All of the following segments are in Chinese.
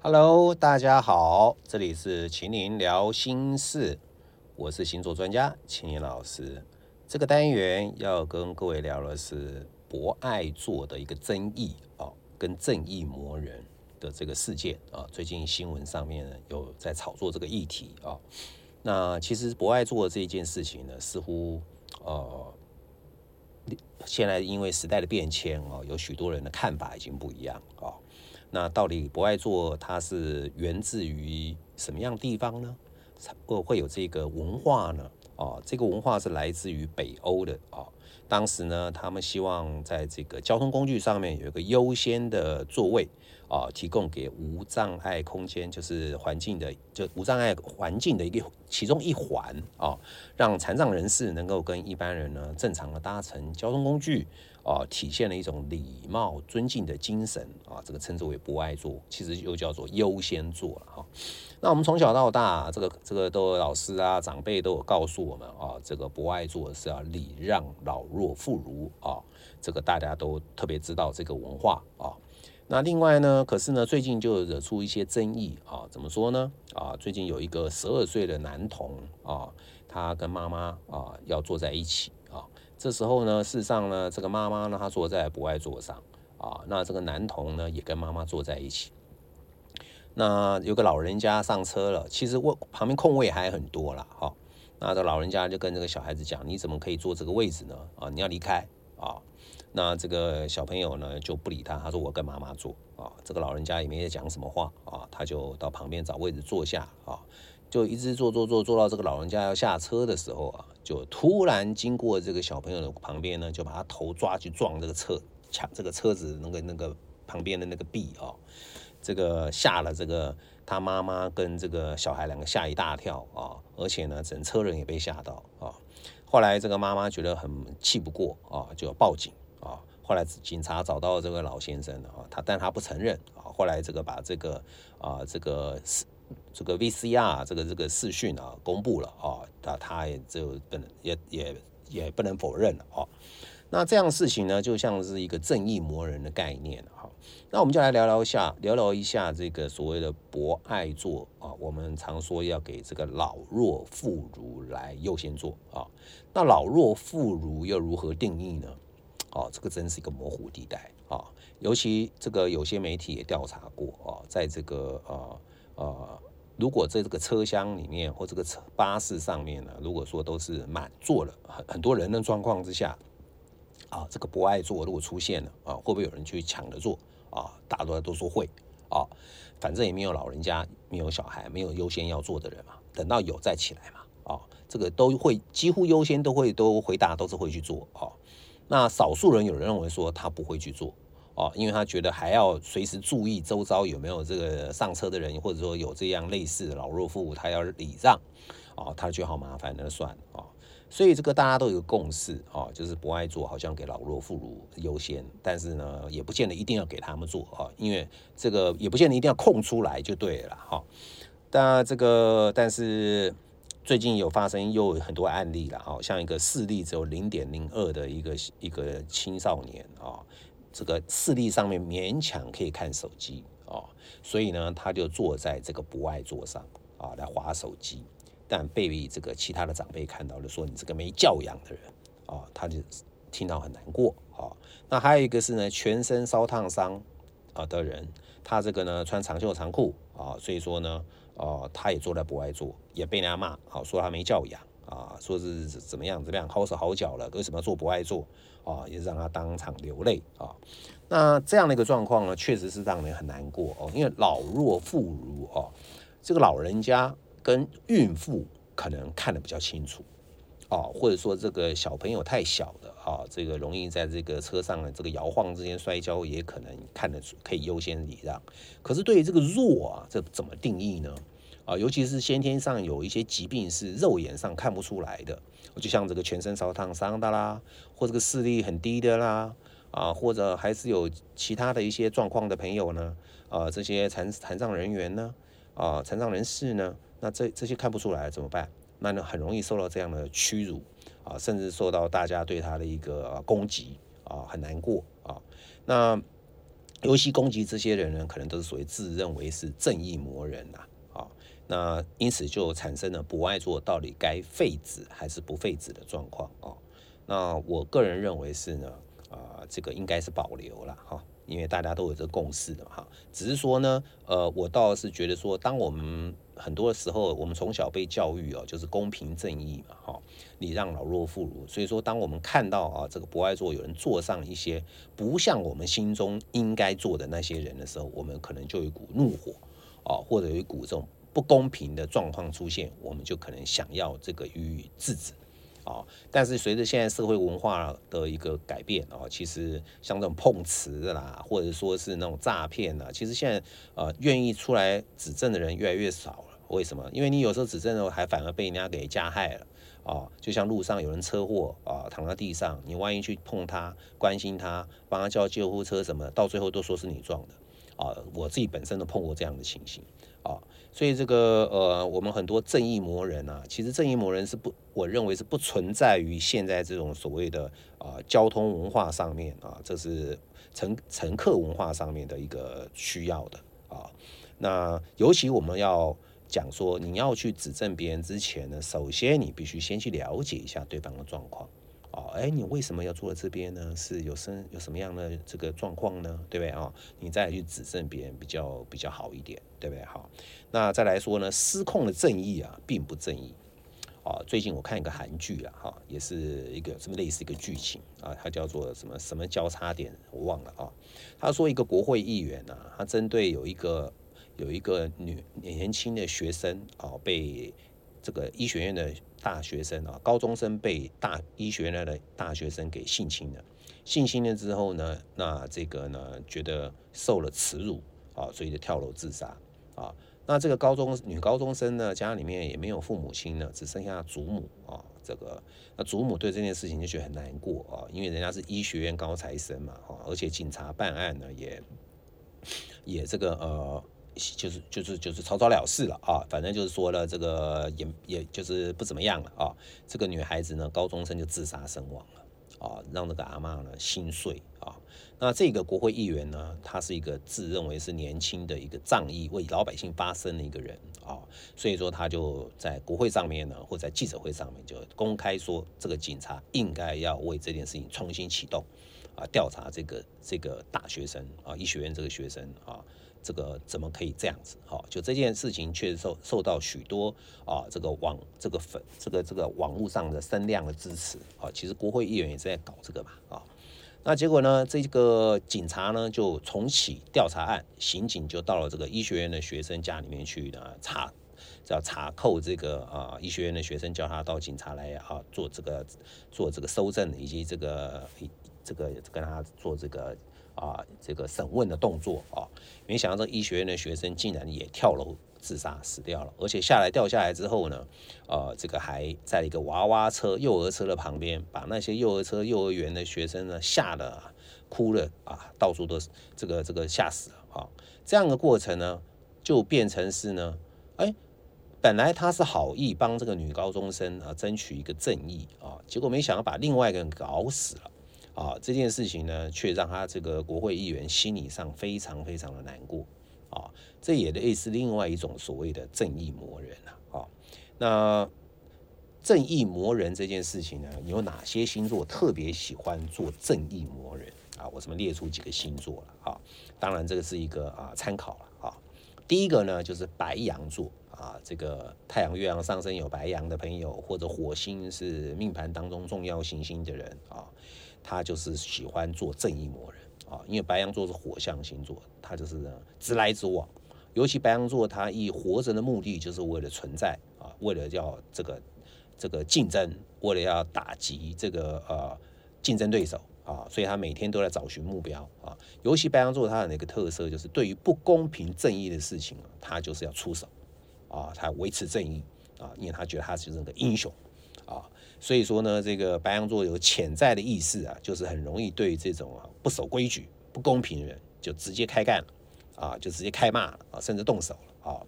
Hello，大家好，这里是秦林聊心事，我是星座专家秦林老师。这个单元要跟各位聊的是博爱座的一个争议啊，跟正义魔人的这个事件啊。最近新闻上面有在炒作这个议题啊。那其实博爱座这一件事情呢，似乎呃，现在因为时代的变迁啊，有许多人的看法已经不一样啊。那到底不爱座它是源自于什么样地方呢？会会有这个文化呢？哦，这个文化是来自于北欧的啊。当时呢，他们希望在这个交通工具上面有一个优先的座位啊，提供给无障碍空间，就是环境的就无障碍环境的一个其中一环啊，让残障人士能够跟一般人呢正常的搭乘交通工具。啊，体现了一种礼貌、尊敬的精神啊，这个称之为博爱座，其实又叫做优先座了哈。那我们从小到大，这个这个都有老师啊、长辈都有告诉我们啊，这个博爱座是要礼让老弱妇孺啊，这个大家都特别知道这个文化啊。那另外呢，可是呢，最近就惹出一些争议啊，怎么说呢？啊，最近有一个十二岁的男童啊，他跟妈妈啊要坐在一起啊。这时候呢，事实上呢，这个妈妈呢，她坐在博爱座上啊，那这个男童呢，也跟妈妈坐在一起。那有个老人家上车了，其实我旁边空位还很多了哈。那这老人家就跟这个小孩子讲：“你怎么可以坐这个位置呢？啊，你要离开啊。”那这个小朋友呢就不理他，他说：“我跟妈妈坐啊。”这个老人家也没讲什么话啊，他就到旁边找位置坐下啊。就一直坐坐坐坐到这个老人家要下车的时候啊，就突然经过这个小朋友的旁边呢，就把他头抓去撞这个车抢这个车子那个那个旁边的那个壁啊，这个吓了这个他妈妈跟这个小孩两个吓一大跳啊，而且呢，整车人也被吓到啊。后来这个妈妈觉得很气不过啊，就要报警啊。后来警察找到这个老先生了啊，他但他不承认啊。后来这个把这个啊这个是。这个 VCR 这个这个视讯啊，公布了啊，他他也就不能也也也不能否认了啊。那这样事情呢，就像是一个正义魔人的概念哈。那我们就来聊聊一下，聊聊一下这个所谓的博爱座啊。我们常说要给这个老弱妇孺来优先做啊。那老弱妇孺又如何定义呢？哦，这个真是一个模糊地带啊。尤其这个有些媒体也调查过啊，在这个呃。呃，如果在这个车厢里面或这个车巴士上面呢，如果说都是满座了很很多人的状况之下，啊，这个不爱坐如果出现了啊，会不会有人去抢着坐啊？大多都说会啊，反正也没有老人家，没有小孩，没有优先要坐的人嘛，等到有再起来嘛，啊，这个都会几乎优先都会都回答都是会去做啊。那少数人有人认为说他不会去做。哦，因为他觉得还要随时注意周遭有没有这个上车的人，或者说有这样类似的老弱妇孺，他要礼让，哦，他觉得好麻烦，那算了啊。所以这个大家都有共识啊，就是不爱做，好像给老弱妇孺优先，但是呢，也不见得一定要给他们做啊，因为这个也不见得一定要空出来就对了哈。但这个，但是最近有发生又有很多案例了啊，像一个视力只有零点零二的一个一个青少年啊。这个视力上面勉强可以看手机啊，所以呢，他就坐在这个不爱座上啊来划手机，但被这个其他的长辈看到了，说你这个没教养的人啊，他就听到很难过啊。那还有一个是呢，全身烧烫伤啊的人，他这个呢穿长袖长裤啊，所以说呢，哦，他也坐在不爱座，也被人家骂，好说他没教养。啊，说是怎么样怎么样，好手好脚了，为什么坐不爱做啊？也是让他当场流泪啊。那这样的一个状况呢，确实是让人很难过哦。因为老弱妇孺哦，这个老人家跟孕妇可能看得比较清楚哦，或者说这个小朋友太小的啊，这个容易在这个车上的这个摇晃之间摔跤，也可能看得出可以优先礼让。可是对于这个弱啊，这怎么定义呢？啊，尤其是先天上有一些疾病是肉眼上看不出来的，就像这个全身烧烫伤的啦，或这个视力很低的啦，啊，或者还是有其他的一些状况的朋友呢，啊，这些残残障人员呢，啊，残障人士呢，那这这些看不出来怎么办？那呢很容易受到这样的屈辱啊，甚至受到大家对他的一个攻击啊，很难过啊。那尤其攻击这些人呢，可能都是所谓自认为是正义魔人呐，啊，那因此就产生了不爱做到底该废止还是不废止的状况啊。那我个人认为是呢，啊，这个应该是保留了哈。因为大家都有这个共识的哈，只是说呢，呃，我倒是觉得说，当我们很多时候，我们从小被教育哦，就是公平正义嘛，哈，礼让老弱妇孺，所以说，当我们看到啊，这个不爱做有人做上一些不像我们心中应该做的那些人的时候，我们可能就有一股怒火啊，或者有一股这种不公平的状况出现，我们就可能想要这个予以制止。啊，但是随着现在社会文化的一个改变啊，其实像这种碰瓷的啦，或者说是那种诈骗啊，其实现在呃愿意出来指证的人越来越少。为什么？因为你有时候指证的时候，还反而被人家给加害了啊。就像路上有人车祸啊，躺在地上，你万一去碰他、关心他、帮他叫救护车什么，到最后都说是你撞的啊。我自己本身都碰过这样的情形啊。所以这个呃，我们很多正义魔人啊，其实正义魔人是不，我认为是不存在于现在这种所谓的啊交通文化上面啊，这是乘乘客文化上面的一个需要的啊。那尤其我们要讲说，你要去指证别人之前呢，首先你必须先去了解一下对方的状况。哦，哎，你为什么要坐在这边呢？是有生有什么样的这个状况呢？对不对啊？你再去指证别人比较比较好一点，对不对？好，那再来说呢，失控的正义啊，并不正义。啊，最近我看一个韩剧啊，哈，也是一个什么类似一个剧情啊，它叫做什么什么交叉点，我忘了啊。他说一个国会议员啊，他针对有一个有一个女年轻的学生啊，被这个医学院的。大学生啊，高中生被大医学院的大学生给性侵了，性侵了之后呢，那这个呢觉得受了耻辱啊，所以就跳楼自杀啊。那这个高中女高中生呢，家里面也没有父母亲呢，只剩下祖母啊。这个那祖母对这件事情就觉得很难过啊，因为人家是医学院高材生嘛，哈，而且警察办案呢也也这个呃。就是就是就是草草了事了啊，反正就是说了这个也也就是不怎么样了啊。这个女孩子呢，高中生就自杀身亡了啊，让那个阿妈呢心碎啊。那这个国会议员呢，他是一个自认为是年轻的一个仗义为老百姓发声的一个人啊，所以说他就在国会上面呢，或在记者会上面就公开说，这个警察应该要为这件事情重新启动啊，调查这个这个大学生啊，医学院这个学生啊。这个怎么可以这样子？哈，就这件事情确实受受到许多啊，这个网这个粉这个这个网络上的声量的支持啊。其实国会议员也是在搞这个嘛啊。那结果呢，这个警察呢就重启调查案，刑警就到了这个医学院的学生家里面去呢查，叫查扣这个啊医学院的学生，叫他到警察来啊做这个做这个搜证以及这个这个跟他做这个。啊，这个审问的动作啊，没想到这医学院的学生竟然也跳楼自杀死掉了，而且下来掉下来之后呢，呃，这个还在一个娃娃车、幼儿车的旁边，把那些幼儿车、幼儿园的学生呢吓得哭了啊，到处都是这个这个吓死了啊，这样的过程呢，就变成是呢，哎，本来他是好意帮这个女高中生啊争取一个正义啊，结果没想到把另外一个人搞死了。啊，这件事情呢，却让他这个国会议员心理上非常非常的难过啊。这也类似另外一种所谓的正义魔人啊。啊，那正义魔人这件事情呢，有哪些星座特别喜欢做正义魔人啊？我这么列出几个星座了啊。当然，这个是一个啊参考了啊。第一个呢，就是白羊座啊，这个太阳、月亮上升有白羊的朋友，或者火星是命盘当中重要行星的人啊。他就是喜欢做正义魔人啊，因为白羊座是火象星座，他就是直来直往。尤其白羊座，他以活着的目的就是为了存在啊，为了要这个这个竞争，为了要打击这个呃竞争对手啊，所以他每天都在找寻目标啊。尤其白羊座，他的那个特色就是对于不公平正义的事情啊，他就是要出手啊，他维持正义啊，因为他觉得他是那个英雄啊。所以说呢，这个白羊座有潜在的意识啊，就是很容易对这种啊不守规矩、不公平的人就直接开干了啊，就直接开骂了啊，甚至动手了啊。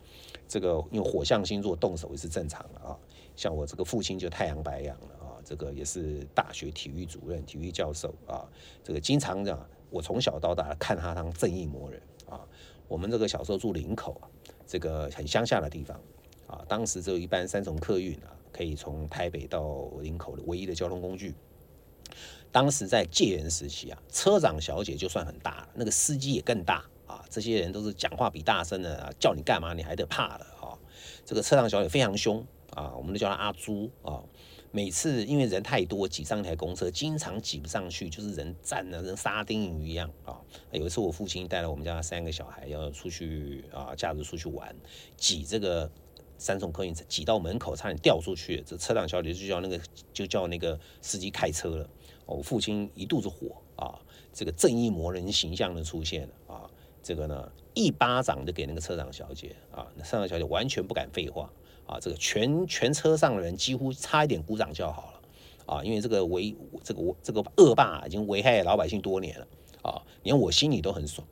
这个用火象星座动手也是正常的啊。像我这个父亲就太阳白羊了啊，这个也是大学体育主任、体育教授啊，这个经常讲我从小到大看他当正义魔人啊。我们这个小时候住林口啊，这个很乡下的地方啊，当时只有一班三重客运啊，可以从台北到林口的唯一的交通工具。当时在戒严时期啊，车长小姐就算很大了，那个司机也更大啊。这些人都是讲话比大声的啊，叫你干嘛你还得怕的啊。这个车长小姐非常凶啊，我们都叫她阿朱啊。每次因为人太多，挤上一台公车，经常挤不上去，就是人站的跟沙丁鱼一样啊。有一次我父亲带了我们家三个小孩要出去啊，假日出去玩，挤这个三重客运挤到门口，差点掉出去。这车长小姐就叫那个就叫那个司机开车了。我父亲一肚子火啊，这个正义魔人形象的出现了啊，这个呢一巴掌就给那个车长小姐啊，那车长小姐完全不敢废话。啊，这个全全车上的人几乎差一点鼓掌叫好了啊，因为这个危这个这个恶霸已经危害老百姓多年了啊，连我心里都很爽。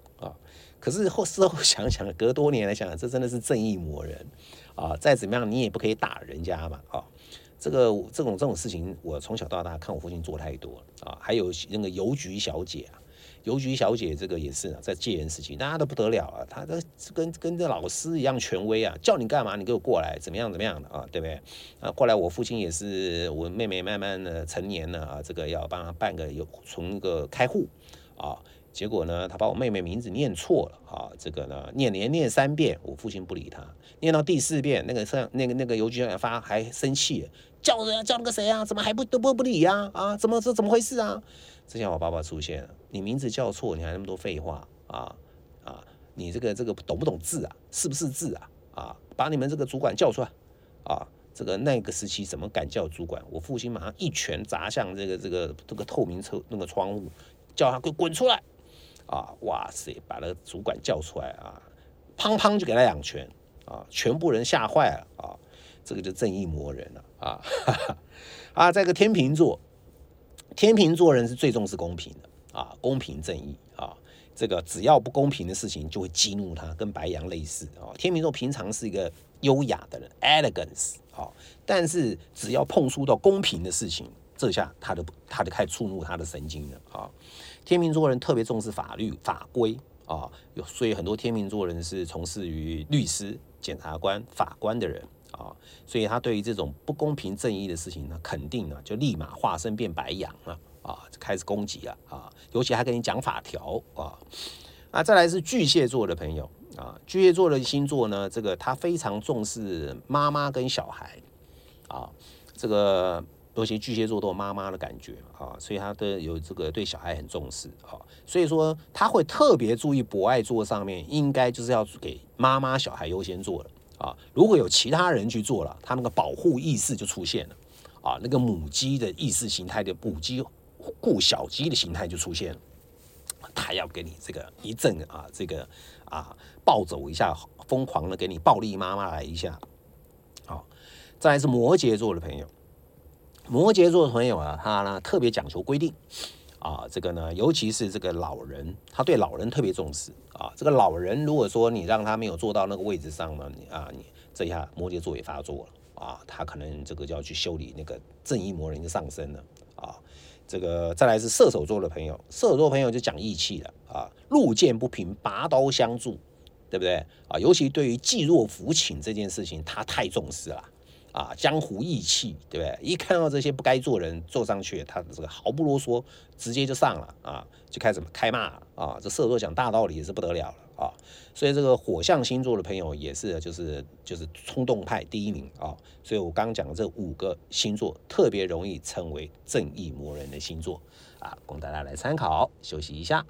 可是后事后想想，隔多年来想想，这真的是正义魔人啊！再怎么样，你也不可以打人家嘛啊！这个这种这种事情，我从小到大看我父亲做太多了啊。还有那个邮局小姐啊。邮局小姐这个也是啊，在戒严时期，大家都不得了啊，她这跟跟这老师一样权威啊，叫你干嘛你给我过来，怎么样怎么样的啊，对不对？啊，后来我父亲也是，我妹妹慢慢的成年了啊，这个要帮她办个有存个开户啊，结果呢，他把我妹妹名字念错了啊，这个呢念连念三遍，我父亲不理他，念到第四遍，那个上那个那个邮局发还生气，叫人叫那个谁啊，怎么还不都不不理呀？啊，怎么这怎么回事啊？之前我爸爸出现了，你名字叫错，你还那么多废话啊啊！你这个这个懂不懂字啊？是不是字啊？啊！把你们这个主管叫出来啊！这个那个时期怎么敢叫主管？我父亲马上一拳砸向这个这个这个透明车那个窗户，叫他给滚出来啊！哇塞，把那个主管叫出来啊！砰砰就给他两拳啊！全部人吓坏了啊！这个就正义魔人了啊！啊，这个天秤座。天秤座人是最重视公平的啊，公平正义啊，这个只要不公平的事情就会激怒他，跟白羊类似啊。天秤座平常是一个优雅的人，elegance 啊，但是只要碰触到公平的事情，这下他就他就开始触怒他的神经了啊。天秤座人特别重视法律法规啊，有所以很多天秤座人是从事于律师、检察官、法官的人。啊，所以他对于这种不公平正义的事情呢，肯定呢就立马化身变白羊了啊，就开始攻击了啊，尤其还跟你讲法条啊。啊，再来是巨蟹座的朋友啊，巨蟹座的星座呢，这个他非常重视妈妈跟小孩啊，这个尤其巨蟹座都有妈妈的感觉啊，所以他的有这个对小孩很重视啊，所以说他会特别注意博爱座上面应该就是要给妈妈小孩优先做的。啊，如果有其他人去做了，他那个保护意识就出现了，啊，那个母鸡的意识形态的母鸡顾小鸡的形态就出现了，他要给你这个一阵啊，这个啊暴走一下，疯狂的给你暴力妈妈来一下，好，再来是摩羯座的朋友，摩羯座的朋友啊，他呢特别讲求规定。啊，这个呢，尤其是这个老人，他对老人特别重视啊。这个老人如果说你让他没有坐到那个位置上呢，你啊，你这下摩羯座也发作了啊，他可能这个就要去修理那个正义魔人就上升了啊。这个再来是射手座的朋友，射手座朋友就讲义气了啊，路见不平拔刀相助，对不对啊？尤其对于济弱扶倾这件事情，他太重视了。啊，江湖义气，对不对？一看到这些不该做人坐上去，他这个毫不啰嗦，直接就上了啊，就开始开骂啊。这射手座讲大道理也是不得了了啊。所以这个火象星座的朋友也是，就是就是冲动派第一名啊。所以我刚刚讲的这五个星座特别容易成为正义魔人的星座啊，供大家来参考。休息一下。